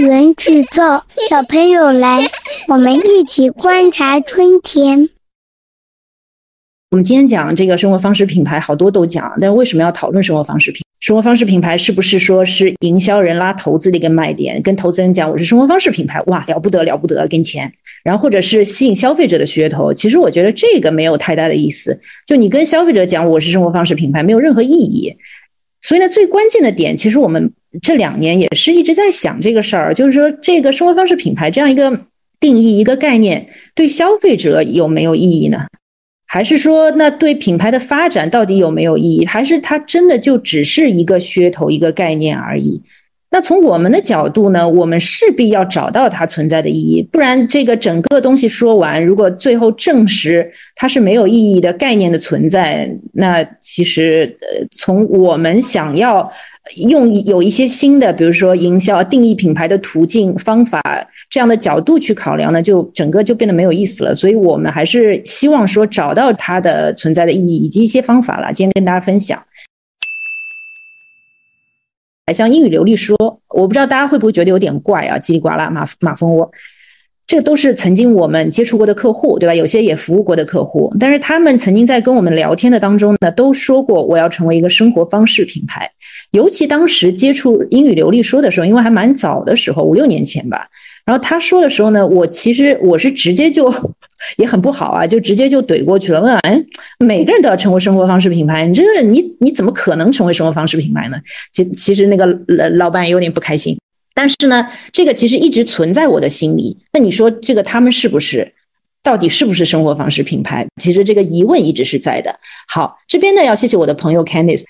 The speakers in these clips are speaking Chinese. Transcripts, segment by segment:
园制造，小朋友来，我们一起观察春天。我们今天讲这个生活方式品牌，好多都讲，但是为什么要讨论生活方式品？生活方式品牌是不是说是营销人拉投资的一个卖点？跟投资人讲我是生活方式品牌，哇，了不得了不得，给你钱。然后或者是吸引消费者的噱头，其实我觉得这个没有太大的意思。就你跟消费者讲我是生活方式品牌，没有任何意义。所以呢，最关键的点，其实我们这两年也是一直在想这个事儿，就是说这个生活方式品牌这样一个定义一个概念，对消费者有没有意义呢？还是说，那对品牌的发展到底有没有意义？还是它真的就只是一个噱头、一个概念而已？那从我们的角度呢，我们势必要找到它存在的意义，不然这个整个东西说完，如果最后证实它是没有意义的概念的存在，那其实呃，从我们想要用有一些新的，比如说营销定义品牌的途径方法这样的角度去考量呢，就整个就变得没有意思了。所以我们还是希望说找到它的存在的意义以及一些方法了，今天跟大家分享。像英语流利说，我不知道大家会不会觉得有点怪啊，叽里呱啦马马蜂窝，这都是曾经我们接触过的客户，对吧？有些也服务过的客户，但是他们曾经在跟我们聊天的当中呢，都说过我要成为一个生活方式品牌。尤其当时接触英语流利说的时候，因为还蛮早的时候，五六年前吧。然后他说的时候呢，我其实我是直接就也很不好啊，就直接就怼过去了。问哎，每个人都要成为生活方式品牌，你这个你你怎么可能成为生活方式品牌呢？其其实那个老老板有点不开心。但是呢，这个其实一直存在我的心里。那你说这个他们是不是到底是不是生活方式品牌？其实这个疑问一直是在的。好，这边呢要谢谢我的朋友 Candice。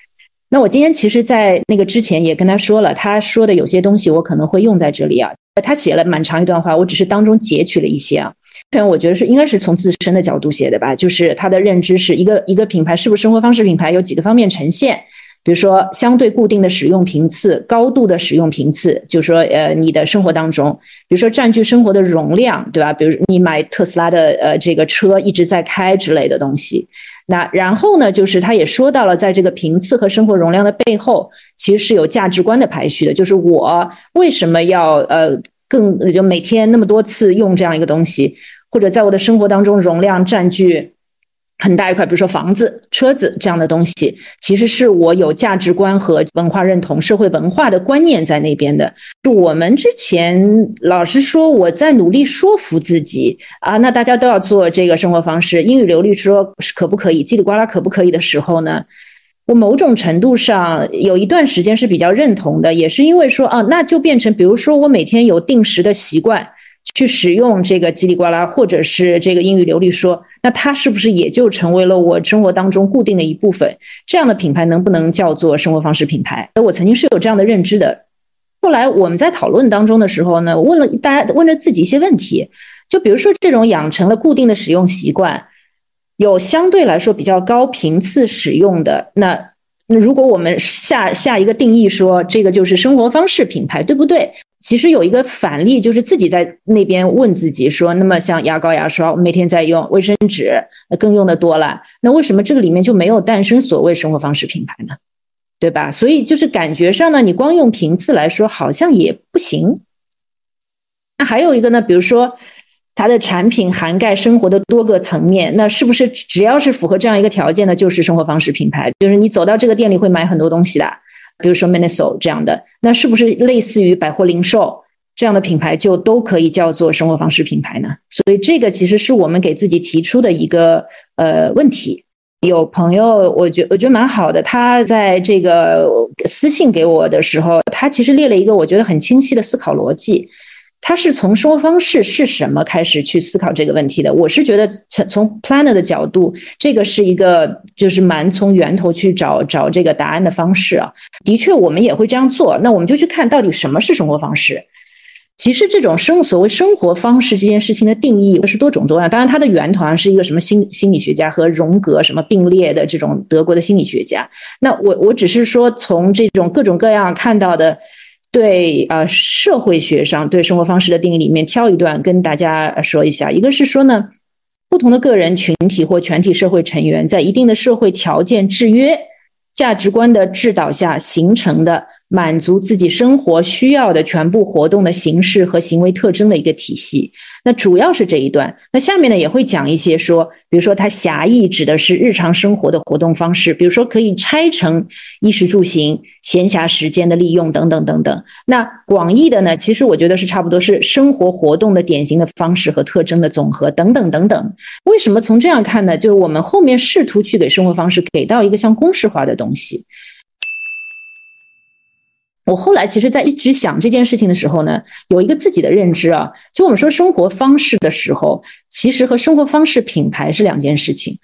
那我今天其实，在那个之前也跟他说了，他说的有些东西我可能会用在这里啊。他写了蛮长一段话，我只是当中截取了一些啊。我觉得是应该是从自身的角度写的吧，就是他的认知是一个一个品牌是不是生活方式品牌，有几个方面呈现。比如说相对固定的使用频次、高度的使用频次，就是说呃你的生活当中，比如说占据生活的容量，对吧？比如你买特斯拉的呃这个车一直在开之类的东西。那然后呢，就是他也说到了，在这个频次和生活容量的背后，其实是有价值观的排序的。就是我为什么要呃更就每天那么多次用这样一个东西，或者在我的生活当中容量占据。很大一块，比如说房子、车子这样的东西，其实是我有价值观和文化认同、社会文化的观念在那边的。就我们之前老是说我在努力说服自己啊，那大家都要做这个生活方式，英语流利说可不可以，叽里呱啦可不可以的时候呢，我某种程度上有一段时间是比较认同的，也是因为说啊，那就变成比如说我每天有定时的习惯。去使用这个叽里呱啦，或者是这个英语流利说，那它是不是也就成为了我生活当中固定的一部分？这样的品牌能不能叫做生活方式品牌？我曾经是有这样的认知的。后来我们在讨论当中的时候呢，问了大家问了自己一些问题，就比如说这种养成了固定的使用习惯，有相对来说比较高频次使用的，那那如果我们下下一个定义说这个就是生活方式品牌，对不对？其实有一个反例，就是自己在那边问自己说：“那么像牙膏、牙刷，每天在用；卫生纸更用的多了，那为什么这个里面就没有诞生所谓生活方式品牌呢？对吧？所以就是感觉上呢，你光用频次来说好像也不行。那还有一个呢，比如说它的产品涵盖生活的多个层面，那是不是只要是符合这样一个条件呢，就是生活方式品牌？就是你走到这个店里会买很多东西的。”比如说 Miniso 这样的，那是不是类似于百货零售这样的品牌就都可以叫做生活方式品牌呢？所以这个其实是我们给自己提出的一个呃问题。有朋友，我觉我觉得蛮好的，他在这个私信给我的时候，他其实列了一个我觉得很清晰的思考逻辑。他是从生活方式是什么开始去思考这个问题的。我是觉得从从 planner 的角度，这个是一个就是蛮从源头去找找这个答案的方式啊。的确，我们也会这样做。那我们就去看到底什么是生活方式。其实这种生所谓生活方式这件事情的定义是多种多样。当然，它的源头是一个什么心心理学家和荣格什么并列的这种德国的心理学家。那我我只是说从这种各种各样看到的。对呃，社会学上对生活方式的定义里面挑一段跟大家说一下。一个是说呢，不同的个人群体或全体社会成员在一定的社会条件制约、价值观的指导下形成的满足自己生活需要的全部活动的形式和行为特征的一个体系。那主要是这一段。那下面呢也会讲一些说，比如说它狭义指的是日常生活的活动方式，比如说可以拆成衣食住行、闲暇时间的利用等等等等。那广义的呢，其实我觉得是差不多是生活活动的典型的方式和特征的总和等等等等。为什么从这样看呢？就是我们后面试图去给生活方式给到一个像公式化的东西。我后来其实，在一直想这件事情的时候呢，有一个自己的认知啊。就我们说生活方式的时候，其实和生活方式品牌是两件事情。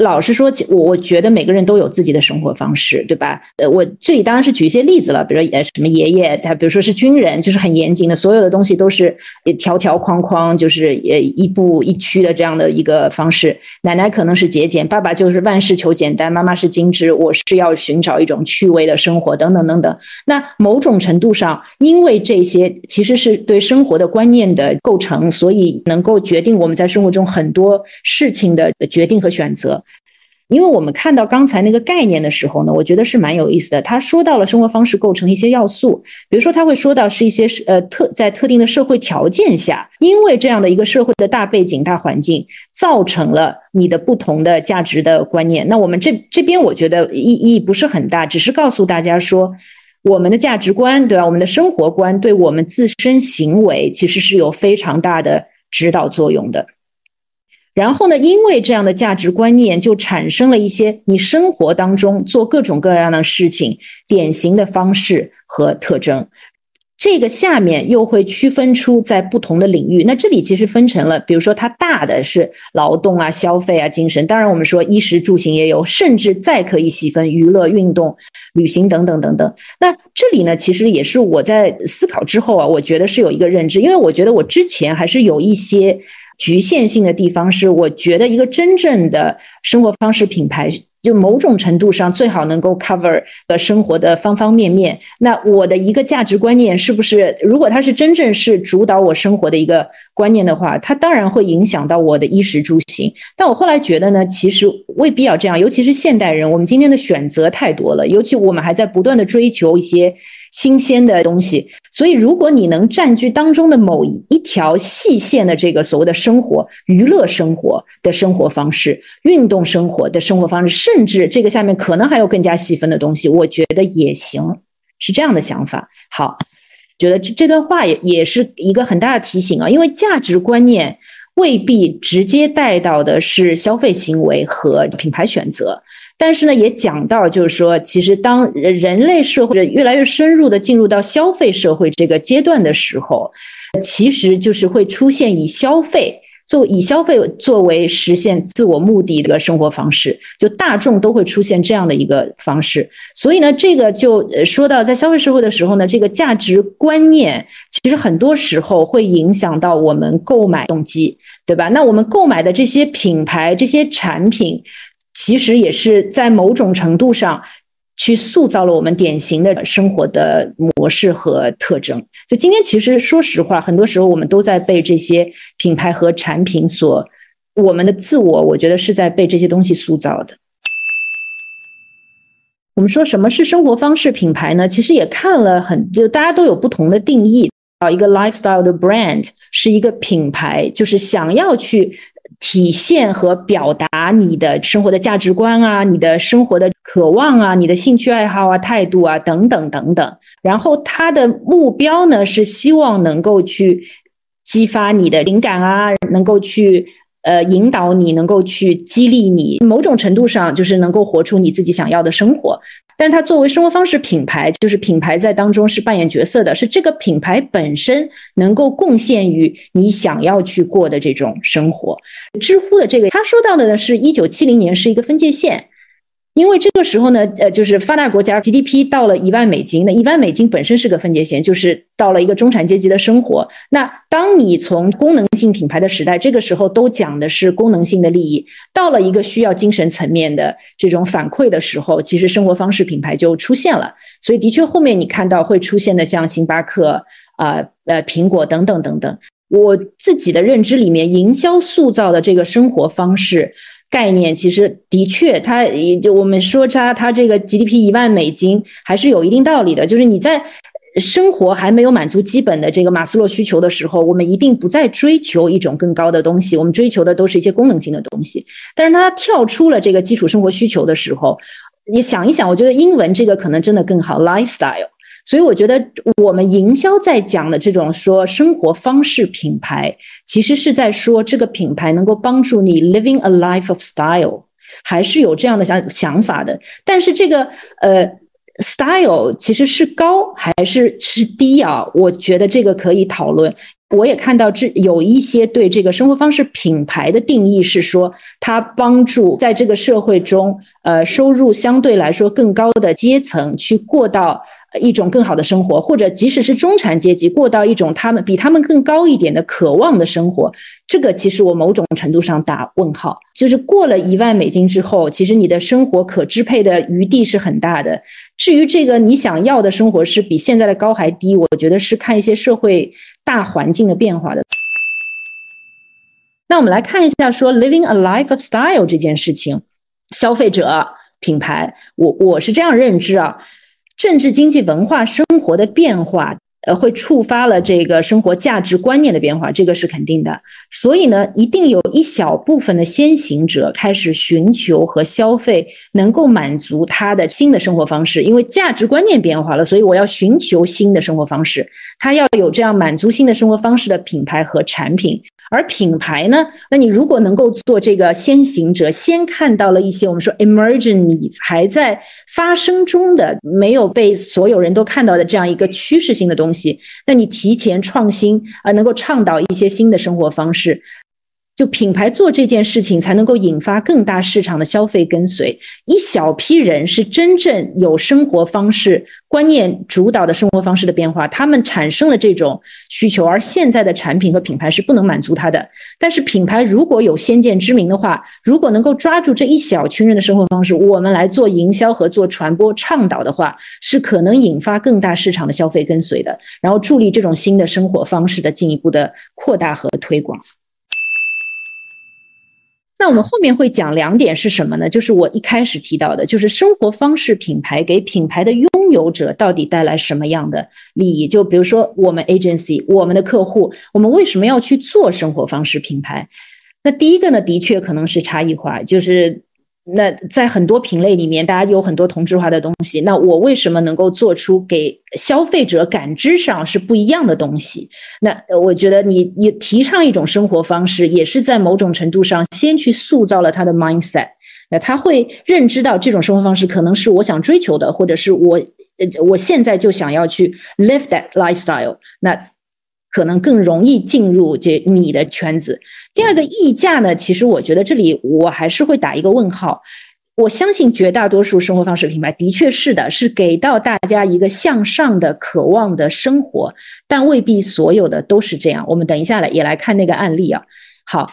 老实说，我我觉得每个人都有自己的生活方式，对吧？呃，我这里当然是举一些例子了，比如说呃什么爷爷他，比如说是军人，就是很严谨的，所有的东西都是条条框框，就是呃一步一趋的这样的一个方式。奶奶可能是节俭，爸爸就是万事求简单，妈妈是精致，我是要寻找一种趣味的生活，等等等等。那某种程度上，因为这些其实是对生活的观念的构成，所以能够决定我们在生活中很多事情的决定和选择。因为我们看到刚才那个概念的时候呢，我觉得是蛮有意思的。他说到了生活方式构成一些要素，比如说他会说到是一些呃特在特定的社会条件下，因为这样的一个社会的大背景、大环境，造成了你的不同的价值的观念。那我们这这边我觉得意义不是很大，只是告诉大家说，我们的价值观对吧？我们的生活观对我们自身行为其实是有非常大的指导作用的。然后呢？因为这样的价值观念，就产生了一些你生活当中做各种各样的事情典型的方式和特征。这个下面又会区分出在不同的领域。那这里其实分成了，比如说它大的是劳动啊、消费啊、精神。当然，我们说衣食住行也有，甚至再可以细分娱乐、运动、旅行等等等等。那这里呢，其实也是我在思考之后啊，我觉得是有一个认知，因为我觉得我之前还是有一些。局限性的地方是，我觉得一个真正的生活方式品牌，就某种程度上最好能够 cover 的生活的方方面面。那我的一个价值观念是不是，如果它是真正是主导我生活的一个观念的话，它当然会影响到我的衣食住行。但我后来觉得呢，其实未必要这样，尤其是现代人，我们今天的选择太多了，尤其我们还在不断的追求一些。新鲜的东西，所以如果你能占据当中的某一条细线的这个所谓的生活、娱乐生活的生活方式、运动生活的生活方式，甚至这个下面可能还有更加细分的东西，我觉得也行，是这样的想法。好，觉得这这段话也也是一个很大的提醒啊，因为价值观念未必直接带到的是消费行为和品牌选择。但是呢，也讲到，就是说，其实当人类社会越来越深入的进入到消费社会这个阶段的时候，其实就是会出现以消费做以消费作为实现自我目的的生活方式，就大众都会出现这样的一个方式。所以呢，这个就说到在消费社会的时候呢，这个价值观念其实很多时候会影响到我们购买动机，对吧？那我们购买的这些品牌、这些产品。其实也是在某种程度上，去塑造了我们典型的生活的模式和特征。就今天，其实说实话，很多时候我们都在被这些品牌和产品所，我们的自我，我觉得是在被这些东西塑造的。我们说什么是生活方式品牌呢？其实也看了很，就大家都有不同的定义。啊，一个 lifestyle 的 brand 是一个品牌，就是想要去。体现和表达你的生活的价值观啊，你的生活的渴望啊，你的兴趣爱好啊，态度啊，等等等等。然后他的目标呢，是希望能够去激发你的灵感啊，能够去。呃，引导你能够去激励你，某种程度上就是能够活出你自己想要的生活。但它作为生活方式品牌，就是品牌在当中是扮演角色的，是这个品牌本身能够贡献于你想要去过的这种生活。知乎的这个他说到的呢，是一九七零年是一个分界线。因为这个时候呢，呃，就是发达国家 GDP 到了一万美金，那一万美金本身是个分界线，就是到了一个中产阶级的生活。那当你从功能性品牌的时代，这个时候都讲的是功能性的利益，到了一个需要精神层面的这种反馈的时候，其实生活方式品牌就出现了。所以，的确后面你看到会出现的像星巴克啊、呃、苹果等等等等。我自己的认知里面，营销塑造的这个生活方式。概念，其实的确，它也就我们说它它这个 GDP 一万美金还是有一定道理的。就是你在生活还没有满足基本的这个马斯洛需求的时候，我们一定不再追求一种更高的东西，我们追求的都是一些功能性的东西。但是它跳出了这个基础生活需求的时候，你想一想，我觉得英文这个可能真的更好，lifestyle。所以我觉得我们营销在讲的这种说生活方式品牌，其实是在说这个品牌能够帮助你 living a life of style，还是有这样的想想法的。但是这个呃 style 其实是高还是是低啊？我觉得这个可以讨论。我也看到这有一些对这个生活方式品牌的定义是说，它帮助在这个社会中，呃，收入相对来说更高的阶层去过到一种更好的生活，或者即使是中产阶级过到一种他们比他们更高一点的渴望的生活。这个其实我某种程度上打问号，就是过了一万美金之后，其实你的生活可支配的余地是很大的。至于这个你想要的生活是比现在的高还低，我觉得是看一些社会。大环境的变化的，那我们来看一下说 living a life of style 这件事情，消费者品牌，我我是这样认知啊，政治经济文化生活的变化。呃，会触发了这个生活价值观念的变化，这个是肯定的。所以呢，一定有一小部分的先行者开始寻求和消费能够满足他的新的生活方式，因为价值观念变化了，所以我要寻求新的生活方式。他要有这样满足新的生活方式的品牌和产品。而品牌呢？那你如果能够做这个先行者，先看到了一些我们说 emerging 还在发生中的、没有被所有人都看到的这样一个趋势性的东西，那你提前创新啊，能够倡导一些新的生活方式。就品牌做这件事情，才能够引发更大市场的消费跟随。一小批人是真正有生活方式观念主导的生活方式的变化，他们产生了这种需求，而现在的产品和品牌是不能满足他的。但是品牌如果有先见之明的话，如果能够抓住这一小群人的生活方式，我们来做营销和做传播倡导的话，是可能引发更大市场的消费跟随的，然后助力这种新的生活方式的进一步的扩大和推广。那我们后面会讲两点是什么呢？就是我一开始提到的，就是生活方式品牌给品牌的拥有者到底带来什么样的利益？就比如说我们 agency，我们的客户，我们为什么要去做生活方式品牌？那第一个呢，的确可能是差异化，就是。那在很多品类里面，大家有很多同质化的东西。那我为什么能够做出给消费者感知上是不一样的东西？那我觉得你你提倡一种生活方式，也是在某种程度上先去塑造了他的 mindset。那他会认知到这种生活方式可能是我想追求的，或者是我我现在就想要去 live that lifestyle。那可能更容易进入这你的圈子。第二个溢价呢，其实我觉得这里我还是会打一个问号。我相信绝大多数生活方式品牌的确是的，是给到大家一个向上的渴望的生活，但未必所有的都是这样。我们等一下来也来看那个案例啊。好，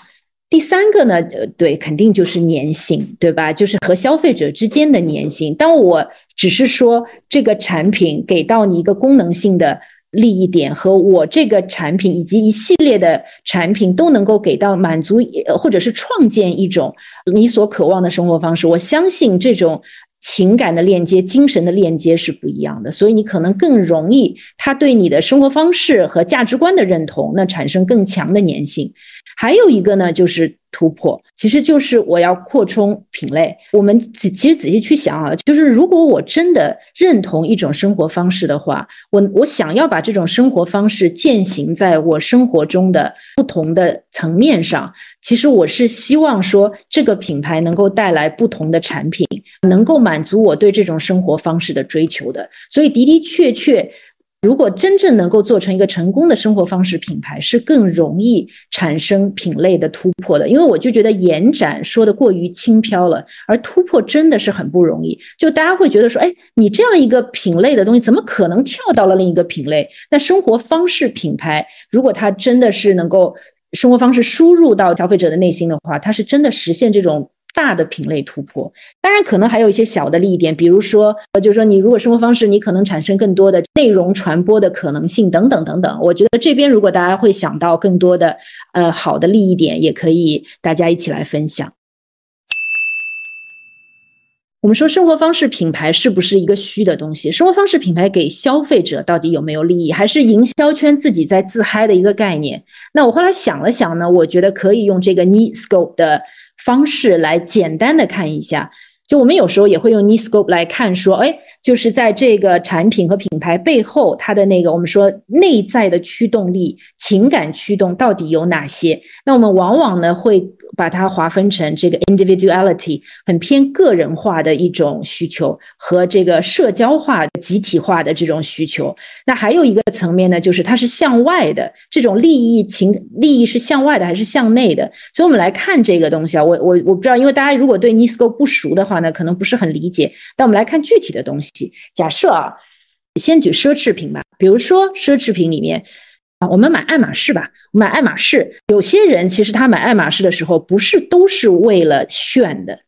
第三个呢，呃，对，肯定就是粘性，对吧？就是和消费者之间的粘性。当我只是说这个产品给到你一个功能性的。利益点和我这个产品以及一系列的产品都能够给到满足，或者是创建一种你所渴望的生活方式。我相信这种情感的链接、精神的链接是不一样的，所以你可能更容易他对你的生活方式和价值观的认同，那产生更强的粘性。还有一个呢，就是突破，其实就是我要扩充品类。我们仔其实仔细去想啊，就是如果我真的认同一种生活方式的话，我我想要把这种生活方式践行在我生活中的不同的层面上，其实我是希望说这个品牌能够带来不同的产品，能够满足我对这种生活方式的追求的。所以的的确确。如果真正能够做成一个成功的生活方式品牌，是更容易产生品类的突破的。因为我就觉得延展说的过于轻飘了，而突破真的是很不容易。就大家会觉得说，哎，你这样一个品类的东西，怎么可能跳到了另一个品类？那生活方式品牌，如果它真的是能够生活方式输入到消费者的内心的话，它是真的实现这种。大的品类突破，当然可能还有一些小的利益点，比如说，呃，就是说你如果生活方式，你可能产生更多的内容传播的可能性等等等等。我觉得这边如果大家会想到更多的呃好的利益点，也可以大家一起来分享。我们说生活方式品牌是不是一个虚的东西？生活方式品牌给消费者到底有没有利益，还是营销圈自己在自嗨的一个概念？那我后来想了想呢，我觉得可以用这个 need scope 的方式来简单的看一下。就我们有时候也会用 NiScope 来看，说，哎，就是在这个产品和品牌背后，它的那个我们说内在的驱动力、情感驱动到底有哪些？那我们往往呢会把它划分成这个 individuality 很偏个人化的一种需求和这个社交化、集体化的这种需求。那还有一个层面呢，就是它是向外的这种利益情利益是向外的还是向内的？所以我们来看这个东西啊，我我我不知道，因为大家如果对 need scope 不熟的话。呢，可能不是很理解，但我们来看具体的东西。假设啊，先举奢侈品吧，比如说奢侈品里面啊，我们买爱马仕吧，买爱马仕，有些人其实他买爱马仕的时候，不是都是为了炫的，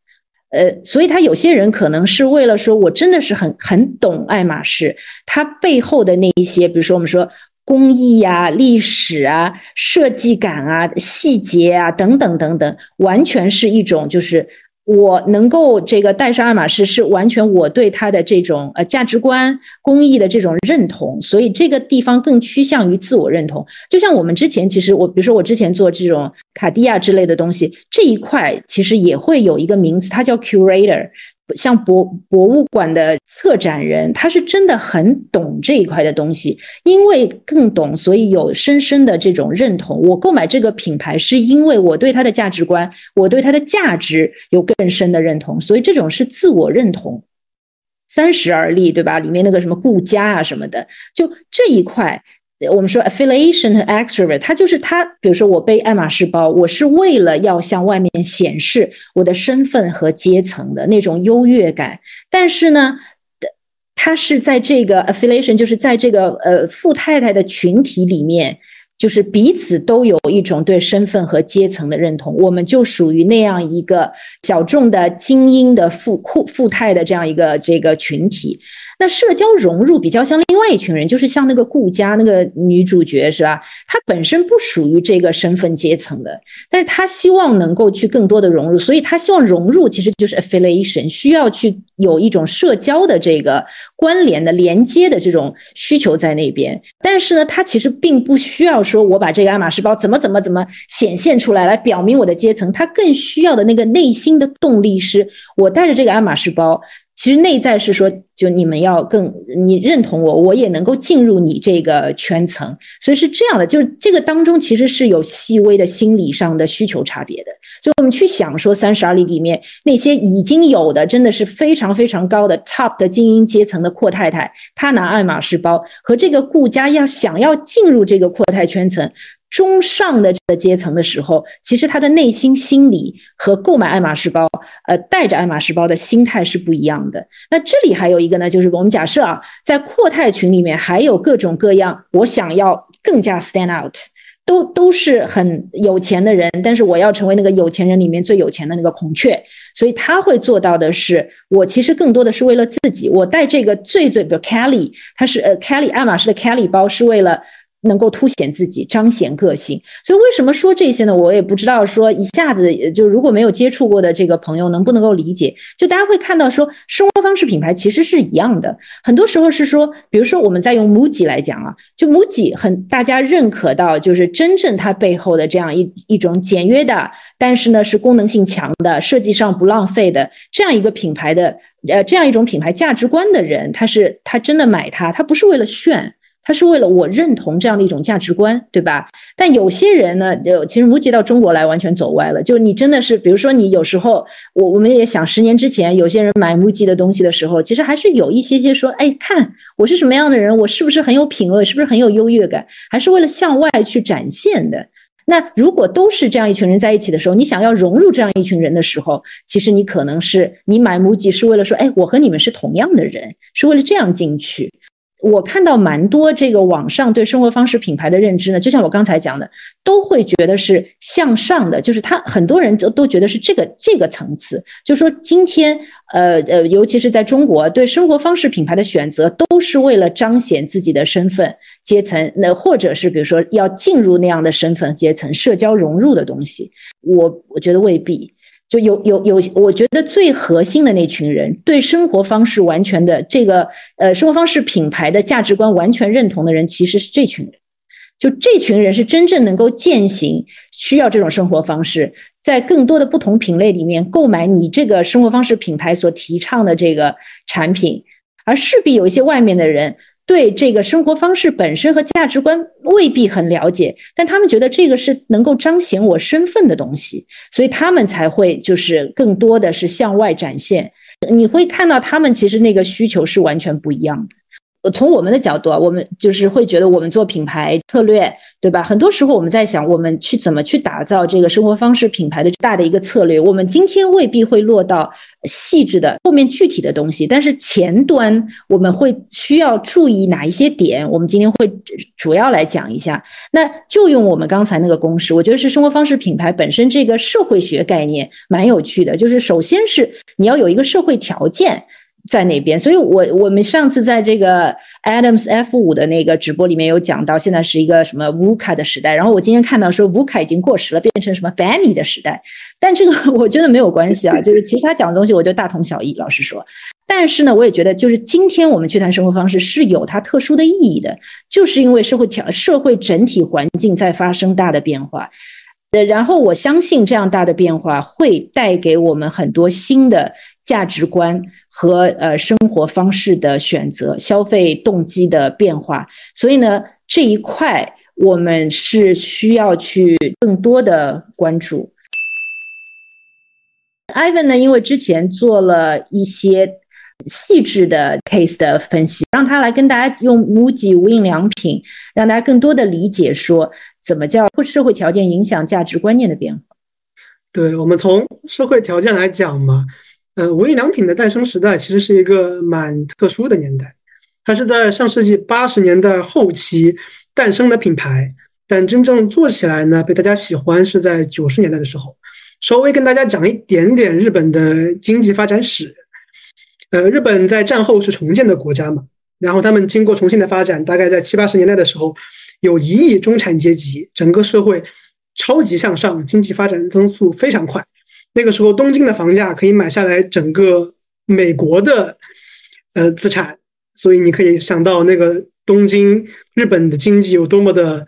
呃，所以他有些人可能是为了说，我真的是很很懂爱马仕，它背后的那一些，比如说我们说工艺啊、历史啊、设计感啊、细节啊等等等等，完全是一种就是。我能够这个戴上爱马仕，是完全我对它的这种呃价值观、工艺的这种认同，所以这个地方更趋向于自我认同。就像我们之前，其实我比如说我之前做这种卡地亚之类的东西，这一块其实也会有一个名词，它叫 curator。像博博物馆的策展人，他是真的很懂这一块的东西，因为更懂，所以有深深的这种认同。我购买这个品牌，是因为我对它的价值观，我对它的价值有更深的认同，所以这种是自我认同。三十而立，对吧？里面那个什么顾家啊什么的，就这一块。我们说 affiliation 和 extrovert，它就是它。比如说，我背爱马仕包，我是为了要向外面显示我的身份和阶层的那种优越感。但是呢，它是在这个 affiliation，就是在这个呃富太太的群体里面，就是彼此都有一种对身份和阶层的认同。我们就属于那样一个小众的精英的富富富太的这样一个这个群体。那社交融入比较像另外一群人，就是像那个顾家那个女主角是吧？她本身不属于这个身份阶层的，但是她希望能够去更多的融入，所以她希望融入其实就是 affiliation，需要去有一种社交的这个关联的连接的这种需求在那边。但是呢，她其实并不需要说我把这个爱马仕包怎么怎么怎么显现出来来表明我的阶层，她更需要的那个内心的动力是我带着这个爱马仕包。其实内在是说，就你们要更你认同我，我也能够进入你这个圈层，所以是这样的。就是这个当中其实是有细微的心理上的需求差别的。所以我们去想说，三十而立里面那些已经有的真的是非常非常高的 top 的精英阶层的阔太太，她拿爱马仕包和这个顾家要想要进入这个阔太圈层。中上的这个阶层的时候，其实他的内心心理和购买爱马仕包，呃，带着爱马仕包的心态是不一样的。那这里还有一个呢，就是我们假设啊，在阔太群里面还有各种各样，我想要更加 stand out，都都是很有钱的人，但是我要成为那个有钱人里面最有钱的那个孔雀，所以他会做到的是，我其实更多的是为了自己，我带这个最最，比如 Kelly，他是呃 Kelly 爱马仕的 Kelly 包是为了。能够凸显自己，彰显个性。所以为什么说这些呢？我也不知道说一下子就如果没有接触过的这个朋友能不能够理解？就大家会看到说，生活方式品牌其实是一样的。很多时候是说，比如说我们在用 MUJI 来讲啊，就 MUJI 很大家认可到，就是真正它背后的这样一一种简约的，但是呢是功能性强的，设计上不浪费的这样一个品牌的呃这样一种品牌价值观的人，他是他真的买它，他不是为了炫。他是为了我认同这样的一种价值观，对吧？但有些人呢，就其实无极到中国来完全走歪了。就你真的是，比如说你有时候，我我们也想，十年之前有些人买木吉的东西的时候，其实还是有一些些说，哎，看我是什么样的人，我是不是很有品味，是不是很有优越感，还是为了向外去展现的。那如果都是这样一群人在一起的时候，你想要融入这样一群人的时候，其实你可能是你买 MUJI 是为了说，哎，我和你们是同样的人，是为了这样进去。我看到蛮多这个网上对生活方式品牌的认知呢，就像我刚才讲的，都会觉得是向上的，就是他很多人都都觉得是这个这个层次，就说今天呃呃，尤其是在中国，对生活方式品牌的选择都是为了彰显自己的身份阶层，那或者是比如说要进入那样的身份阶层、社交融入的东西，我我觉得未必。就有有有，我觉得最核心的那群人，对生活方式完全的这个呃生活方式品牌的价值观完全认同的人，其实是这群人。就这群人是真正能够践行需要这种生活方式，在更多的不同品类里面购买你这个生活方式品牌所提倡的这个产品，而势必有一些外面的人。对这个生活方式本身和价值观未必很了解，但他们觉得这个是能够彰显我身份的东西，所以他们才会就是更多的是向外展现。你会看到他们其实那个需求是完全不一样的。从我们的角度啊，我们就是会觉得我们做品牌策略，对吧？很多时候我们在想，我们去怎么去打造这个生活方式品牌的大的一个策略。我们今天未必会落到细致的后面具体的东西，但是前端我们会需要注意哪一些点？我们今天会主要来讲一下。那就用我们刚才那个公式，我觉得是生活方式品牌本身这个社会学概念蛮有趣的，就是首先是你要有一个社会条件。在那边，所以我我们上次在这个 Adams F 五的那个直播里面有讲到，现在是一个什么 VUCA 的时代。然后我今天看到说 VUCA 已经过时了，变成什么 BANI 的时代。但这个我觉得没有关系啊，就是其他讲的东西我觉得大同小异，老实说。但是呢，我也觉得就是今天我们去谈生活方式是有它特殊的意义的，就是因为社会条社会整体环境在发生大的变化。呃，然后我相信这样大的变化会带给我们很多新的。价值观和呃生活方式的选择，消费动机的变化，所以呢这一块我们是需要去更多的关注。Ivan 呢，因为之前做了一些细致的 case 的分析，让他来跟大家用 MUJI 无印良品，让大家更多的理解说怎么叫社会条件影响价值观念的变化。对我们从社会条件来讲嘛。呃，无印良品的诞生时代其实是一个蛮特殊的年代，它是在上世纪八十年代后期诞生的品牌，但真正做起来呢，被大家喜欢是在九十年代的时候。稍微跟大家讲一点点日本的经济发展史。呃，日本在战后是重建的国家嘛，然后他们经过重新的发展，大概在七八十年代的时候，有一亿中产阶级，整个社会超级向上，经济发展增速非常快。那个时候，东京的房价可以买下来整个美国的呃资产，所以你可以想到那个东京日本的经济有多么的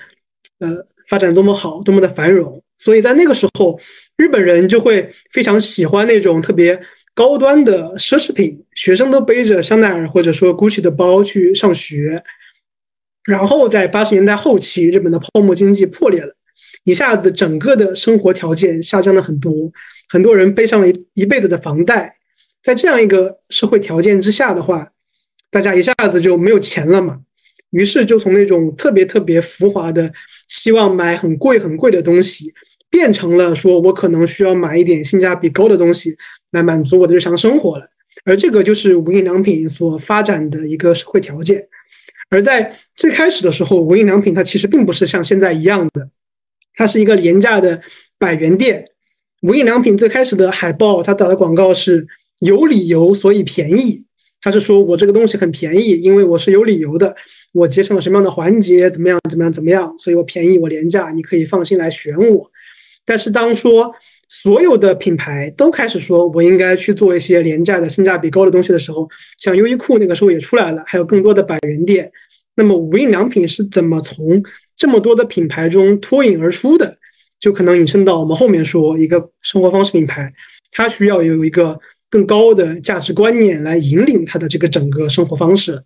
呃发展多么好，多么的繁荣。所以在那个时候，日本人就会非常喜欢那种特别高端的奢侈品，学生都背着香奈儿或者说 GUCCI 的包去上学。然后在八十年代后期，日本的泡沫经济破裂了。一下子，整个的生活条件下降了很多，很多人背上了一一辈子的房贷。在这样一个社会条件之下的话，大家一下子就没有钱了嘛。于是就从那种特别特别浮华的，希望买很贵很贵的东西，变成了说我可能需要买一点性价比高的东西来满足我的日常生活了。而这个就是无印良品所发展的一个社会条件。而在最开始的时候，无印良品它其实并不是像现在一样的。它是一个廉价的百元店，无印良品最开始的海报，它打的广告是有理由所以便宜。它是说我这个东西很便宜，因为我是有理由的，我节省了什么样的环节，怎么样怎么样怎么样，所以我便宜我廉价，你可以放心来选我。但是当说所有的品牌都开始说我应该去做一些廉价的性价比高的东西的时候，像优衣库那个时候也出来了，还有更多的百元店。那么无印良品是怎么从这么多的品牌中脱颖而出的？就可能引申到我们后面说，一个生活方式品牌，它需要有一个更高的价值观念来引领它的这个整个生活方式。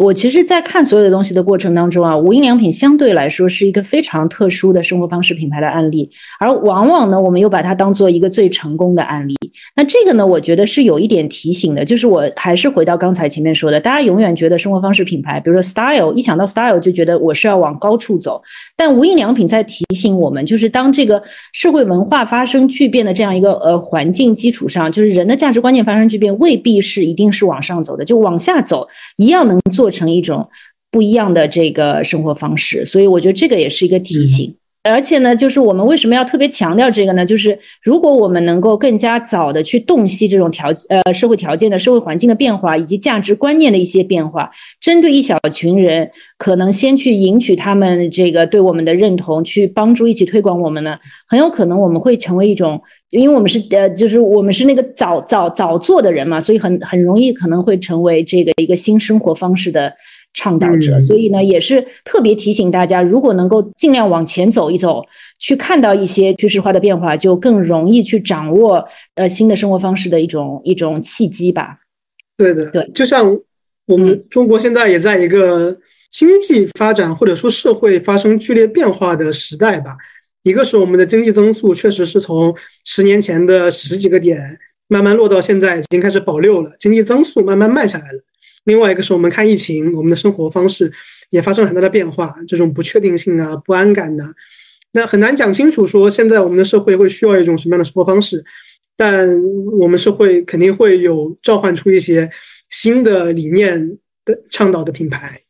我其实，在看所有的东西的过程当中啊，无印良品相对来说是一个非常特殊的生活方式品牌的案例，而往往呢，我们又把它当做一个最成功的案例。那这个呢，我觉得是有一点提醒的，就是我还是回到刚才前面说的，大家永远觉得生活方式品牌，比如说 style，一想到 style 就觉得我是要往高处走。但无印良品在提醒我们，就是当这个社会文化发生巨变的这样一个呃环境基础上，就是人的价值观念发生巨变，未必是一定是往上走的，就往下走一样能做。做成一种不一样的这个生活方式，所以我觉得这个也是一个提醒。而且呢，就是我们为什么要特别强调这个呢？就是如果我们能够更加早的去洞悉这种条呃社会条件的社会环境的变化，以及价值观念的一些变化，针对一小群人，可能先去赢取他们这个对我们的认同，去帮助一起推广我们呢，很有可能我们会成为一种，因为我们是呃，就是我们是那个早早早做的人嘛，所以很很容易可能会成为这个一个新生活方式的。倡导者，所以呢，也是特别提醒大家，如果能够尽量往前走一走，去看到一些趋势化的变化，就更容易去掌握呃新的生活方式的一种一种契机吧。对的，对，就像我们中国现在也在一个经济发展或者说社会发生剧烈变化的时代吧。一个是我们的经济增速确实是从十年前的十几个点慢慢落到现在已经开始保六了，经济增速慢慢慢下来了。另外一个是我们看疫情，我们的生活方式也发生了很大的变化，这种不确定性啊、不安感呐，那很难讲清楚说现在我们的社会会需要一种什么样的生活方式，但我们社会肯定会有召唤出一些新的理念的倡导的品牌。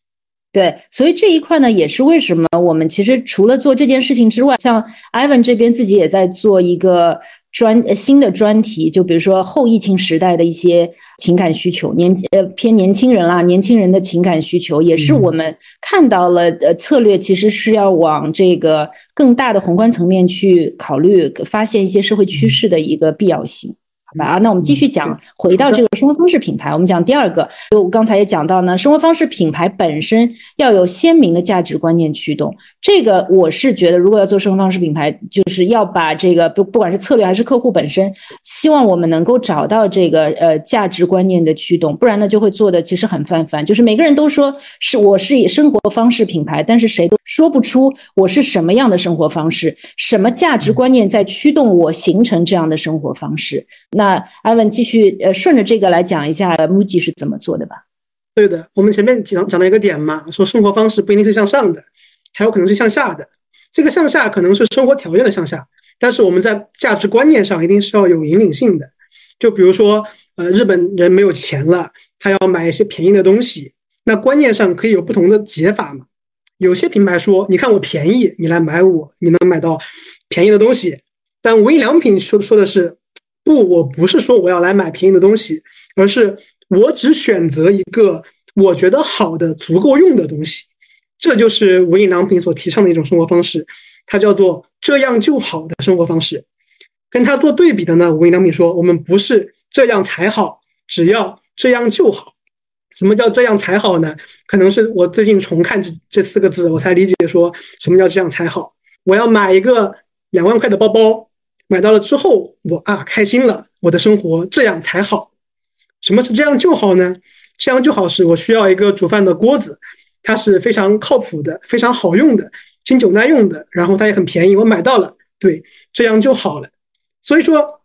对，所以这一块呢，也是为什么我们其实除了做这件事情之外，像 Ivan 这边自己也在做一个。专新的专题，就比如说后疫情时代的一些情感需求，年呃偏年轻人啦，年轻人的情感需求，也是我们看到了呃策略，其实是要往这个更大的宏观层面去考虑，发现一些社会趋势的一个必要性。啊，那我们继续讲，回到这个生活方式品牌，我们讲第二个，就我刚才也讲到呢，生活方式品牌本身要有鲜明的价值观念驱动。这个我是觉得，如果要做生活方式品牌，就是要把这个不不管是策略还是客户本身，希望我们能够找到这个呃价值观念的驱动，不然呢就会做的其实很泛泛，就是每个人都说是我是以生活方式品牌，但是谁都说不出我是什么样的生活方式，什么价值观念在驱动我形成这样的生活方式。那那艾文继续呃顺着这个来讲一下 MUJI 是怎么做的吧。对的，我们前面讲讲到一个点嘛，说生活方式不一定是向上的，还有可能是向下的。这个向下可能是生活条件的向下，但是我们在价值观念上一定是要有引领性的。就比如说，呃，日本人没有钱了，他要买一些便宜的东西，那观念上可以有不同的解法嘛。有些品牌说，你看我便宜，你来买我，你能买到便宜的东西。但无印良品说说的是。不，我不是说我要来买便宜的东西，而是我只选择一个我觉得好的、足够用的东西。这就是无印良品所提倡的一种生活方式，它叫做“这样就好”的生活方式。跟它做对比的呢，无印良品说：“我们不是这样才好，只要这样就好。”什么叫这样才好呢？可能是我最近重看这这四个字，我才理解说什么叫这样才好。我要买一个两万块的包包。买到了之后，我啊开心了，我的生活这样才好。什么是这样就好呢？这样就好是我需要一个煮饭的锅子，它是非常靠谱的，非常好用的，经久耐用的，然后它也很便宜，我买到了，对，这样就好了。所以说，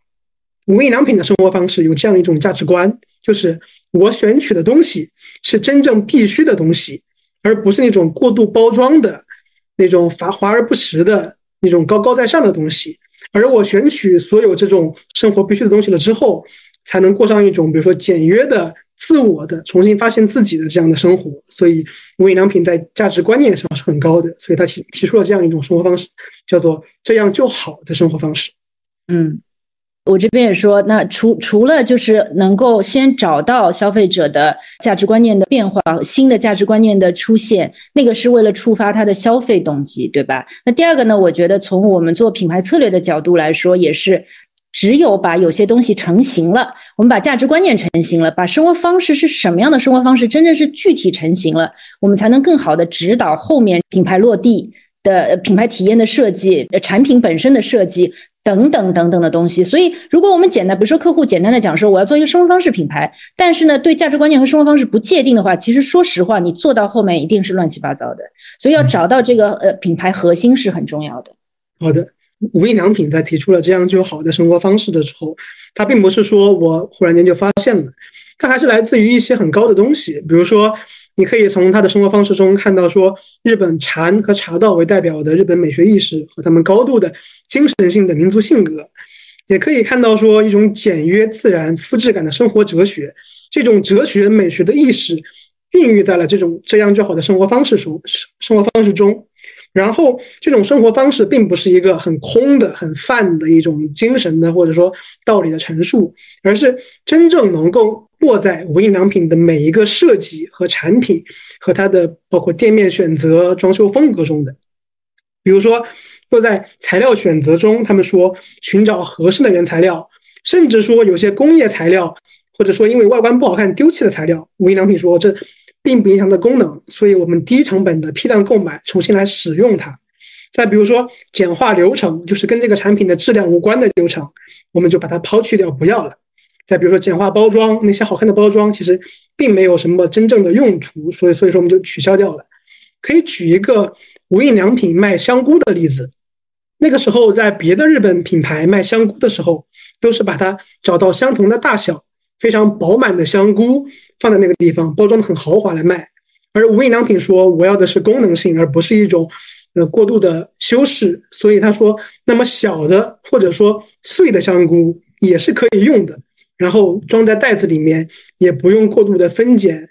无印良品的生活方式有这样一种价值观，就是我选取的东西是真正必须的东西，而不是那种过度包装的那种乏华而不实的那种高高在上的东西。而我选取所有这种生活必须的东西了之后，才能过上一种比如说简约的、自我的、重新发现自己的这样的生活。所以无印良品在价值观念上是很高的，所以他提提出了这样一种生活方式，叫做“这样就好”的生活方式。嗯。我这边也说，那除除了就是能够先找到消费者的价值观念的变化，新的价值观念的出现，那个是为了触发他的消费动机，对吧？那第二个呢？我觉得从我们做品牌策略的角度来说，也是只有把有些东西成型了，我们把价值观念成型了，把生活方式是什么样的生活方式真正是具体成型了，我们才能更好的指导后面品牌落地的品牌体验的设计，产品本身的设计。等等等等的东西，所以如果我们简单，比如说客户简单的讲说我要做一个生活方式品牌，但是呢对价值观念和生活方式不界定的话，其实说实话，你做到后面一定是乱七八糟的。所以要找到这个呃品牌核心是很重要的。好的，无印良品在提出了这样就好的生活方式的时候，它并不是说我忽然间就发现了，它还是来自于一些很高的东西，比如说。你可以从他的生活方式中看到，说日本禅和茶道为代表的日本美学意识和他们高度的精神性的民族性格，也可以看到说一种简约自然、肤质感的生活哲学。这种哲学美学的意识孕育在了这种这样就好的生活方式中，生活方式中。然后这种生活方式并不是一个很空的、很泛的一种精神的或者说道理的陈述，而是真正能够落在无印良品的每一个设计和产品和它的包括店面选择、装修风格中的。比如说，落在材料选择中，他们说寻找合适的原材料，甚至说有些工业材料，或者说因为外观不好看丢弃的材料，无印良品说这。并不影响它的功能，所以我们低成本的批量购买，重新来使用它。再比如说简化流程，就是跟这个产品的质量无关的流程，我们就把它抛去掉，不要了。再比如说简化包装，那些好看的包装其实并没有什么真正的用途，所以所以说我们就取消掉了。可以举一个无印良品卖香菇的例子，那个时候在别的日本品牌卖香菇的时候，都是把它找到相同的大小。非常饱满的香菇放在那个地方，包装的很豪华来卖。而无印良品说，我要的是功能性，而不是一种呃过度的修饰。所以他说，那么小的或者说碎的香菇也是可以用的，然后装在袋子里面，也不用过度的分拣，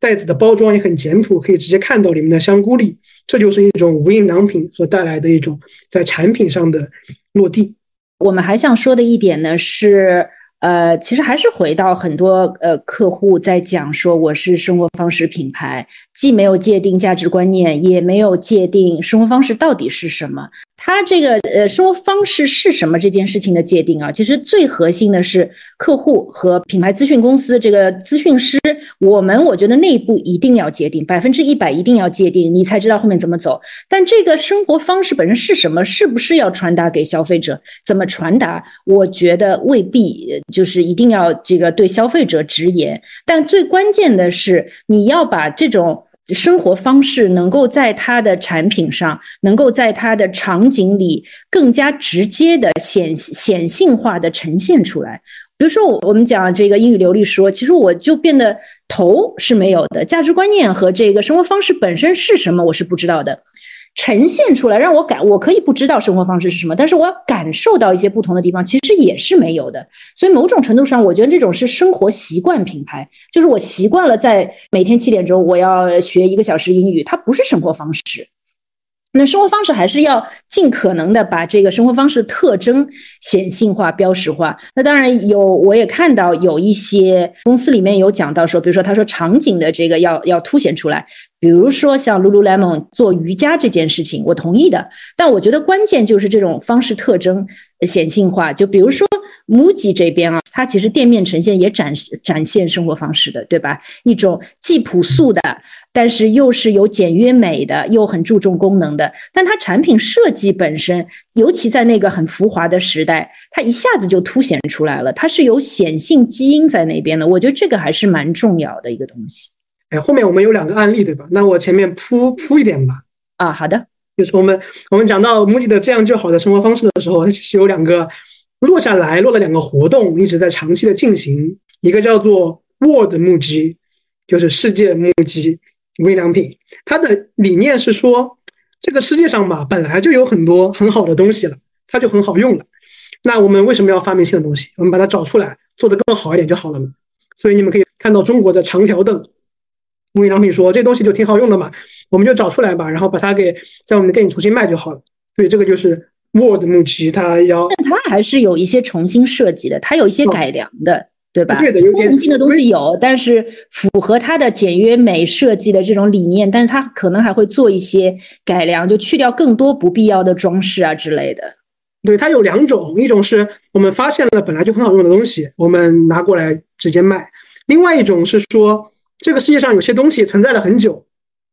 袋子的包装也很简朴，可以直接看到里面的香菇粒。这就是一种无印良品所带来的一种在产品上的落地。我们还想说的一点呢是。呃，其实还是回到很多呃客户在讲说，我是生活方式品牌，既没有界定价值观念，也没有界定生活方式到底是什么。他这个呃生活方式是什么这件事情的界定啊，其实最核心的是客户和品牌咨询公司这个咨询师，我们我觉得内部一定要界定，百分之一百一定要界定，你才知道后面怎么走。但这个生活方式本身是什么，是不是要传达给消费者？怎么传达？我觉得未必就是一定要这个对消费者直言。但最关键的是，你要把这种。生活方式能够在它的产品上，能够在它的场景里更加直接的显显性化的呈现出来。比如说，我我们讲这个英语流利说，其实我就变得头是没有的，价值观念和这个生活方式本身是什么，我是不知道的。呈现出来让我感，我可以不知道生活方式是什么，但是我要感受到一些不同的地方，其实也是没有的。所以某种程度上，我觉得这种是生活习惯品牌，就是我习惯了在每天七点钟我要学一个小时英语，它不是生活方式。那生活方式还是要尽可能的把这个生活方式特征显性化、标识化。那当然有，我也看到有一些公司里面有讲到说，比如说他说场景的这个要要凸显出来，比如说像 Lululemon 做瑜伽这件事情，我同意的。但我觉得关键就是这种方式特征显性化。就比如说 MUJI 这边啊，它其实店面呈现也展展现生活方式的，对吧？一种既朴素的。但是又是有简约美的，又很注重功能的。但它产品设计本身，尤其在那个很浮华的时代，它一下子就凸显出来了。它是有显性基因在那边的，我觉得这个还是蛮重要的一个东西。哎，后面我们有两个案例，对吧？那我前面铺铺一点吧。啊，好的。就是我们我们讲到 MUJI 的这样就好的生活方式的时候，它其实有两个落下来落了两个活动，一直在长期的进行。一个叫做 World 木吉，就是世界木吉。无印良品，它的理念是说，这个世界上吧，本来就有很多很好的东西了，它就很好用了。那我们为什么要发明新的东西？我们把它找出来，做得更好一点就好了嘛。所以你们可以看到中国的长条凳，无印良品说这东西就挺好用的嘛，我们就找出来吧，然后把它给在我们的店里重新卖就好了。所以这个就是 Word 木吉，它要，但它还是有一些重新设计的，它有一些改良的。对吧？对的，有功能性的东西有，但是符合它的简约美设计的这种理念，但是它可能还会做一些改良，就去掉更多不必要的装饰啊之类的。对，它有两种，一种是我们发现了本来就很好用的东西，我们拿过来直接卖；另外一种是说，这个世界上有些东西存在了很久，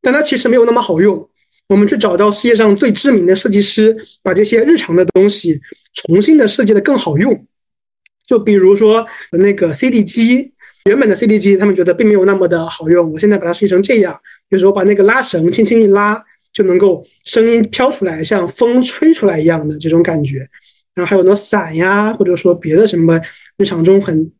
但它其实没有那么好用，我们去找到世界上最知名的设计师，把这些日常的东西重新的设计的更好用。就比如说那个 CD 机，原本的 CD 机，他们觉得并没有那么的好用。我现在把它设计成这样，就是我把那个拉绳轻轻一拉，就能够声音飘出来，像风吹出来一样的这种感觉。然后还有那伞呀，或者说别的什么日常中很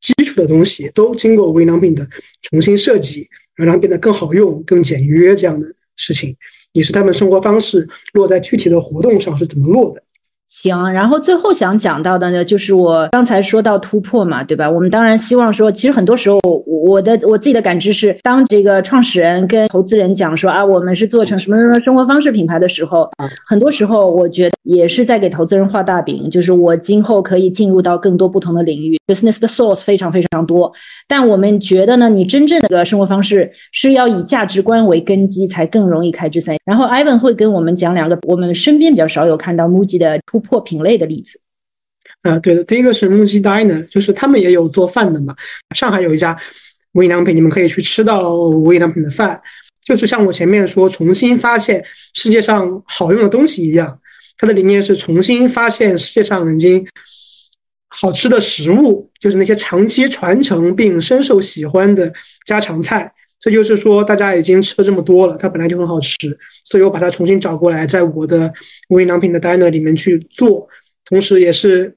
基础的东西，都经过无印良品的重新设计，然后让它变得更好用、更简约这样的事情，也是他们生活方式落在具体的活动上是怎么落的。行，然后最后想讲到的呢，就是我刚才说到突破嘛，对吧？我们当然希望说，其实很多时候，我的我自己的感知是，当这个创始人跟投资人讲说啊，我们是做成什么什么生活方式品牌的时候，很多时候我觉得也是在给投资人画大饼，就是我今后可以进入到更多不同的领域，business 的 source 非常非常多。但我们觉得呢，你真正的个生活方式是要以价值观为根基，才更容易开枝散叶。然后 Ivan 会跟我们讲两个我们身边比较少有看到 MUJI 的突。破品类的例子，啊，对的，第一个是木吉 Diner，就是他们也有做饭的嘛。上海有一家无印良品，你们可以去吃到无印良品的饭，就是像我前面说，重新发现世界上好用的东西一样。它的理念是重新发现世界上已经好吃的食物，就是那些长期传承并深受喜欢的家常菜。这就是说，大家已经吃了这么多了，它本来就很好吃，所以我把它重新找过来，在我的无印良品的 diner 里面去做，同时也是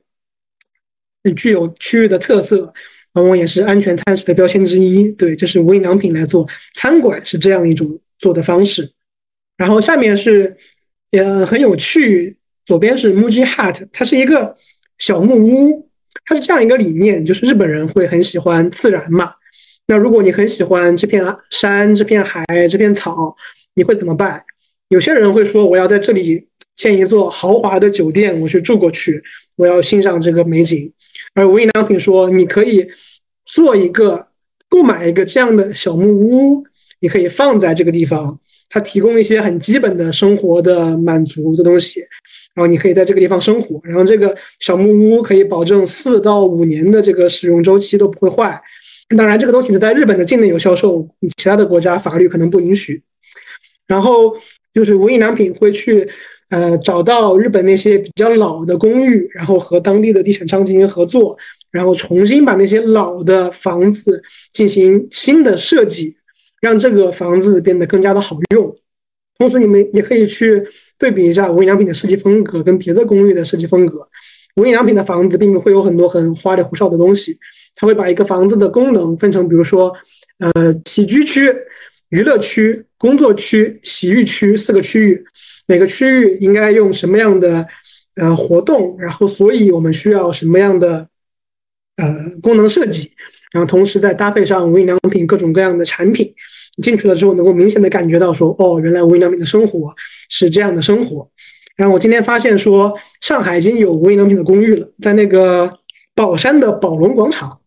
具有区域的特色，往往也是安全餐食的标签之一。对，这是无印良品来做餐馆是这样一种做的方式。然后下面是也很有趣，左边是 Muji Hut，它是一个小木屋，它是这样一个理念，就是日本人会很喜欢自然嘛。那如果你很喜欢这片山、这片海、这片草，你会怎么办？有些人会说，我要在这里建一座豪华的酒店，我去住过去，我要欣赏这个美景。而无印良品说，你可以做一个、购买一个这样的小木屋，你可以放在这个地方，它提供一些很基本的生活的满足的东西，然后你可以在这个地方生活，然后这个小木屋可以保证四到五年的这个使用周期都不会坏。当然，这个东西是在日本的境内有销售，其他的国家法律可能不允许。然后就是无印良品会去，呃，找到日本那些比较老的公寓，然后和当地的地产商进行合作，然后重新把那些老的房子进行新的设计，让这个房子变得更加的好用。同时，你们也可以去对比一下无印良品的设计风格跟别的公寓的设计风格。无印良品的房子并不会有很多很花里胡哨的东西。他会把一个房子的功能分成，比如说，呃，起居区、娱乐区、工作区、洗浴区四个区域，每个区域应该用什么样的呃活动，然后所以我们需要什么样的呃功能设计，然后同时再搭配上无印良品各种各样的产品，进去了之后能够明显的感觉到说，哦，原来无印良品的生活是这样的生活。然后我今天发现说，上海已经有无印良品的公寓了，在那个宝山的宝龙广场。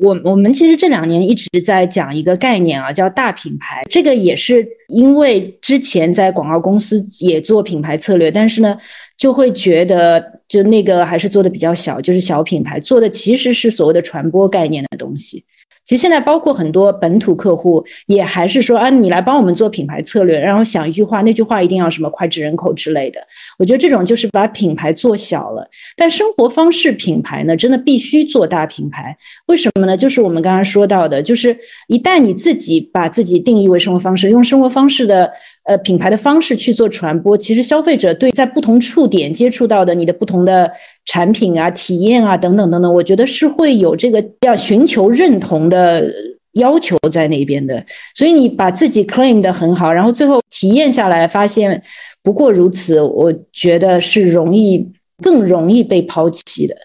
我我们其实这两年一直在讲一个概念啊，叫大品牌。这个也是因为之前在广告公司也做品牌策略，但是呢，就会觉得就那个还是做的比较小，就是小品牌做的其实是所谓的传播概念的东西。其实现在包括很多本土客户也还是说啊，你来帮我们做品牌策略，然后想一句话，那句话一定要什么脍炙人口之类的。我觉得这种就是把品牌做小了。但生活方式品牌呢，真的必须做大品牌。为什么呢？就是我们刚刚说到的，就是一旦你自己把自己定义为生活方式，用生活方式的。呃，品牌的方式去做传播，其实消费者对在不同触点接触到的你的不同的产品啊、体验啊等等等等，我觉得是会有这个要寻求认同的要求在那边的。所以你把自己 claim 的很好，然后最后体验下来发现不过如此，我觉得是容易更容易被抛弃的。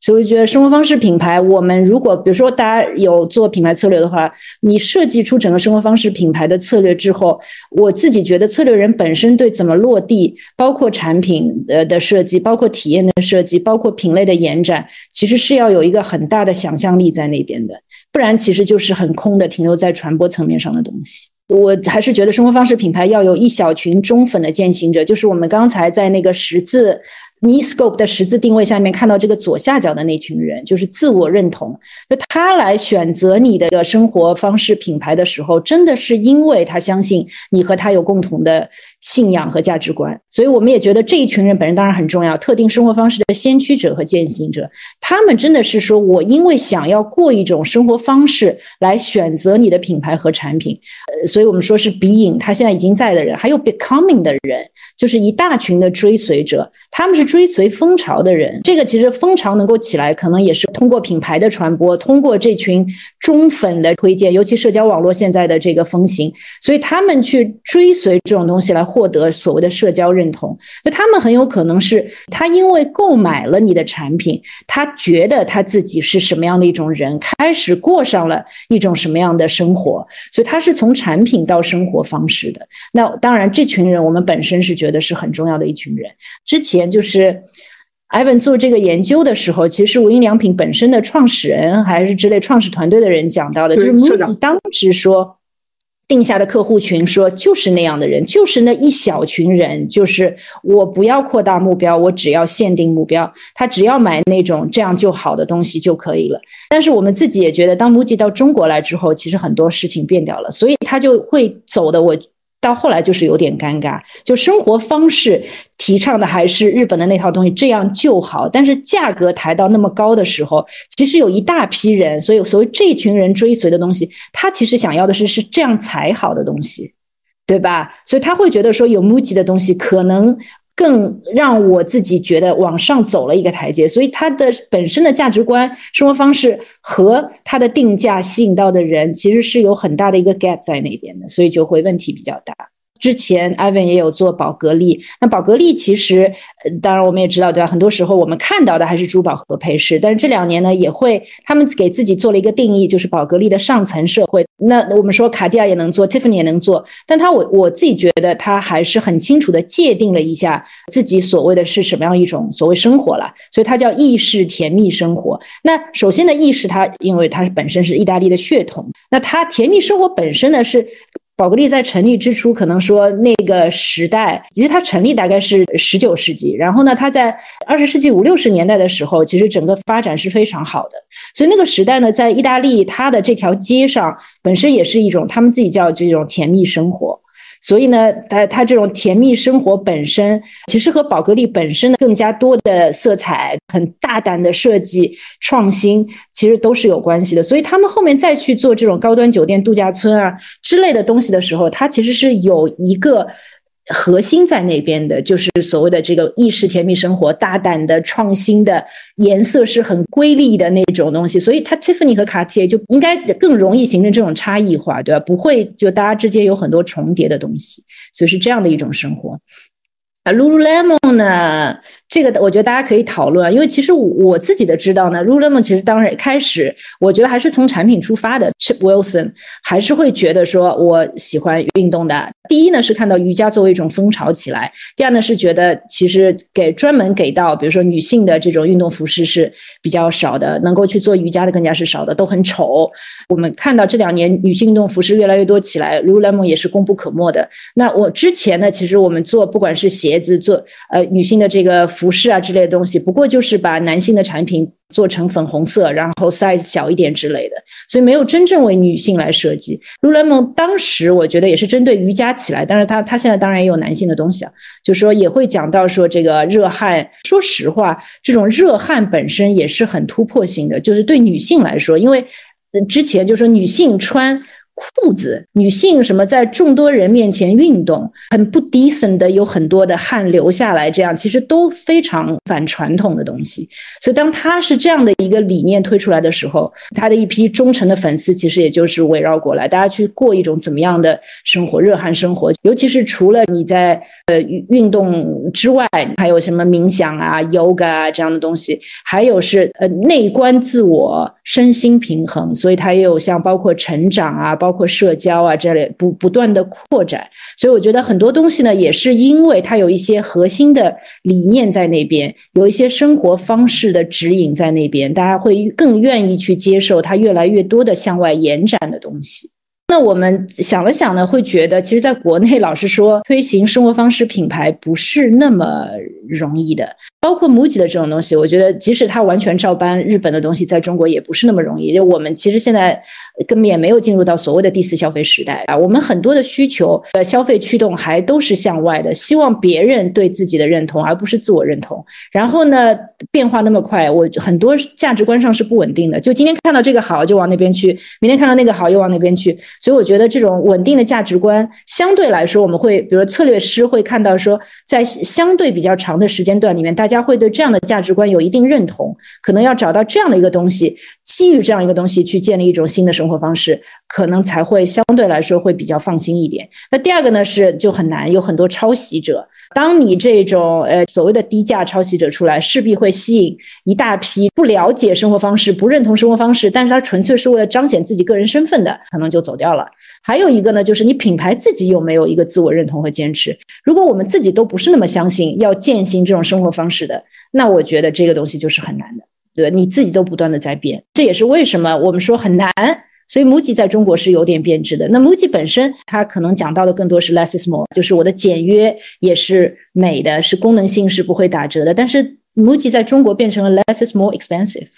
所以我觉得生活方式品牌，我们如果比如说大家有做品牌策略的话，你设计出整个生活方式品牌的策略之后，我自己觉得策略人本身对怎么落地，包括产品呃的设计，包括体验的设计，包括品类的延展，其实是要有一个很大的想象力在那边的，不然其实就是很空的，停留在传播层面上的东西。我还是觉得生活方式品牌要有一小群忠粉的践行者，就是我们刚才在那个十字。你 scope 的十字定位下面看到这个左下角的那群人，就是自我认同。就他来选择你的生活方式品牌的时候，真的是因为他相信你和他有共同的信仰和价值观。所以我们也觉得这一群人本身当然很重要，特定生活方式的先驱者和践行者，他们真的是说我因为想要过一种生活方式来选择你的品牌和产品。呃，所以我们说是 being 他现在已经在的人，还有 becoming 的人，就是一大群的追随者，他们是。追随风潮的人。这个其实风潮能够起来，可能也是通过品牌的传播，通过这群忠粉的推荐，尤其社交网络现在的这个风行，所以他们去追随这种东西来获得所谓的社交认同。那他们很有可能是他因为购买了你的产品，他觉得他自己是什么样的一种人，开始过上了一种什么样的生活，所以他是从产品到生活方式的。那当然，这群人我们本身是觉得是很重要的一群人。之前就是。艾文做这个研究的时候，其实无印良品本身的创始人还是之类创始团队的人讲到的，就是 MUJI 当时说定下的客户群，说就是那样的人，就是那一小群人，就是我不要扩大目标，我只要限定目标，他只要买那种这样就好的东西就可以了。但是我们自己也觉得，当 MUJI 到中国来之后，其实很多事情变掉了，所以他就会走的我。到后来就是有点尴尬，就生活方式提倡的还是日本的那套东西，这样就好。但是价格抬到那么高的时候，其实有一大批人，所以所谓这群人追随的东西，他其实想要的是是这样才好的东西，对吧？所以他会觉得说有 MUJI 的东西可能。更让我自己觉得往上走了一个台阶，所以他的本身的价值观、生活方式和他的定价吸引到的人，其实是有很大的一个 gap 在那边的，所以就会问题比较大。之前 Ivan 也有做宝格丽，那宝格丽其实，当然我们也知道，对吧？很多时候我们看到的还是珠宝和配饰，但是这两年呢，也会他们给自己做了一个定义，就是宝格丽的上层社会。那我们说卡地亚也能做，Tiffany 也能做，但他我我自己觉得他还是很清楚的界定了一下自己所谓的是什么样一种所谓生活了，所以它叫意式甜蜜生活。那首先的意式，它因为它本身是意大利的血统，那它甜蜜生活本身呢是。宝格丽在成立之初，可能说那个时代，其实它成立大概是十九世纪，然后呢，它在二十世纪五六十年代的时候，其实整个发展是非常好的。所以那个时代呢，在意大利，它的这条街上本身也是一种他们自己叫这种甜蜜生活。所以呢，它它这种甜蜜生活本身，其实和宝格丽本身的更加多的色彩、很大胆的设计创新，其实都是有关系的。所以他们后面再去做这种高端酒店、度假村啊之类的东西的时候，它其实是有一个。核心在那边的，就是所谓的这个意识甜蜜生活，大胆的、创新的，颜色是很瑰丽的那种东西，所以它 Tiffany 和 Cartier 就应该更容易形成这种差异化，对吧？不会就大家之间有很多重叠的东西，所以是这样的一种生活。啊，Lululemon 呢？这个我觉得大家可以讨论，因为其实我我自己的知道呢，Lululemon 其实当然开始，我觉得还是从产品出发的。Chip Wilson 还是会觉得说，我喜欢运动的。第一呢是看到瑜伽作为一种风潮起来，第二呢是觉得其实给专门给到比如说女性的这种运动服饰是比较少的，能够去做瑜伽的更加是少的，都很丑。我们看到这两年女性运动服饰越来越多起来，Lululemon 也是功不可没的。那我之前呢，其实我们做不管是鞋子做呃女性的这个。服饰啊之类的东西，不过就是把男性的产品做成粉红色，然后 size 小一点之类的，所以没有真正为女性来设计。Lululemon 当时我觉得也是针对瑜伽起来，但是它它现在当然也有男性的东西啊，就说也会讲到说这个热汗。说实话，这种热汗本身也是很突破性的，就是对女性来说，因为之前就说女性穿。裤子，女性什么在众多人面前运动，很不 decent 的，有很多的汗流下来，这样其实都非常反传统的东西。所以当他是这样的一个理念推出来的时候，他的一批忠诚的粉丝其实也就是围绕过来，大家去过一种怎么样的生活，热汗生活。尤其是除了你在呃运动之外，还有什么冥想啊、yoga 啊这样的东西，还有是呃内观自我、身心平衡。所以它也有像包括成长啊，包包括社交啊这类不不断的扩展，所以我觉得很多东西呢，也是因为它有一些核心的理念在那边，有一些生活方式的指引在那边，大家会更愿意去接受它越来越多的向外延展的东西。那我们想了想呢，会觉得其实在国内，老实说，推行生活方式品牌不是那么容易的。包括 MUJI 的这种东西，我觉得即使它完全照搬日本的东西，在中国也不是那么容易。就我们其实现在根本也没有进入到所谓的第四消费时代啊。我们很多的需求的消费驱动还都是向外的，希望别人对自己的认同，而不是自我认同。然后呢，变化那么快，我很多价值观上是不稳定的。就今天看到这个好，就往那边去；明天看到那个好，又往那边去。所以我觉得这种稳定的价值观，相对来说，我们会比如策略师会看到说，在相对比较长的时间段里面，大家会对这样的价值观有一定认同，可能要找到这样的一个东西，基于这样一个东西去建立一种新的生活方式，可能才会相对来说会比较放心一点。那第二个呢是就很难，有很多抄袭者。当你这种呃所谓的低价抄袭者出来，势必会吸引一大批不了解生活方式、不认同生活方式，但是他纯粹是为了彰显自己个人身份的，可能就走掉到了。还有一个呢，就是你品牌自己有没有一个自我认同和坚持？如果我们自己都不是那么相信要践行这种生活方式的，那我觉得这个东西就是很难的，对吧？你自己都不断的在变，这也是为什么我们说很难。所以，MUJI 在中国是有点变质的。那 MUJI 本身，它可能讲到的更多是 less is more，就是我的简约也是美的，是功能性是不会打折的。但是 MUJI 在中国变成了 less is more expensive，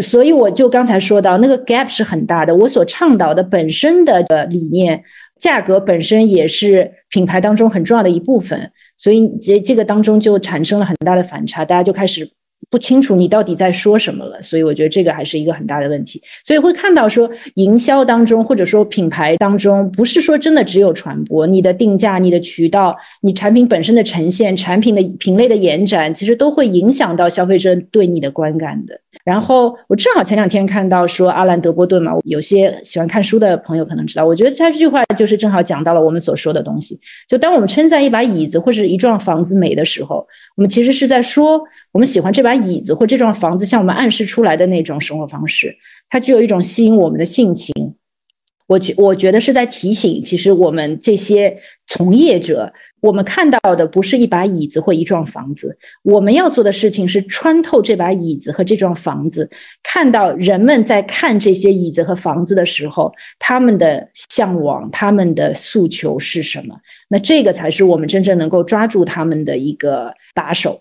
所以我就刚才说到那个 gap 是很大的。我所倡导的本身的呃理念，价格本身也是品牌当中很重要的一部分，所以这这个当中就产生了很大的反差，大家就开始。不清楚你到底在说什么了，所以我觉得这个还是一个很大的问题。所以会看到说，营销当中或者说品牌当中，不是说真的只有传播，你的定价、你的渠道、你产品本身的呈现、产品的品类的延展，其实都会影响到消费者对你的观感的。然后我正好前两天看到说阿兰·德波顿嘛，有些喜欢看书的朋友可能知道，我觉得他这句话就是正好讲到了我们所说的东西。就当我们称赞一把椅子或者一幢房子美的时候，我们其实是在说我们喜欢这把椅子或这幢房子向我们暗示出来的那种生活方式，它具有一种吸引我们的性情。我觉我觉得是在提醒，其实我们这些从业者，我们看到的不是一把椅子或一幢房子，我们要做的事情是穿透这把椅子和这幢房子，看到人们在看这些椅子和房子的时候，他们的向往、他们的诉求是什么？那这个才是我们真正能够抓住他们的一个把手。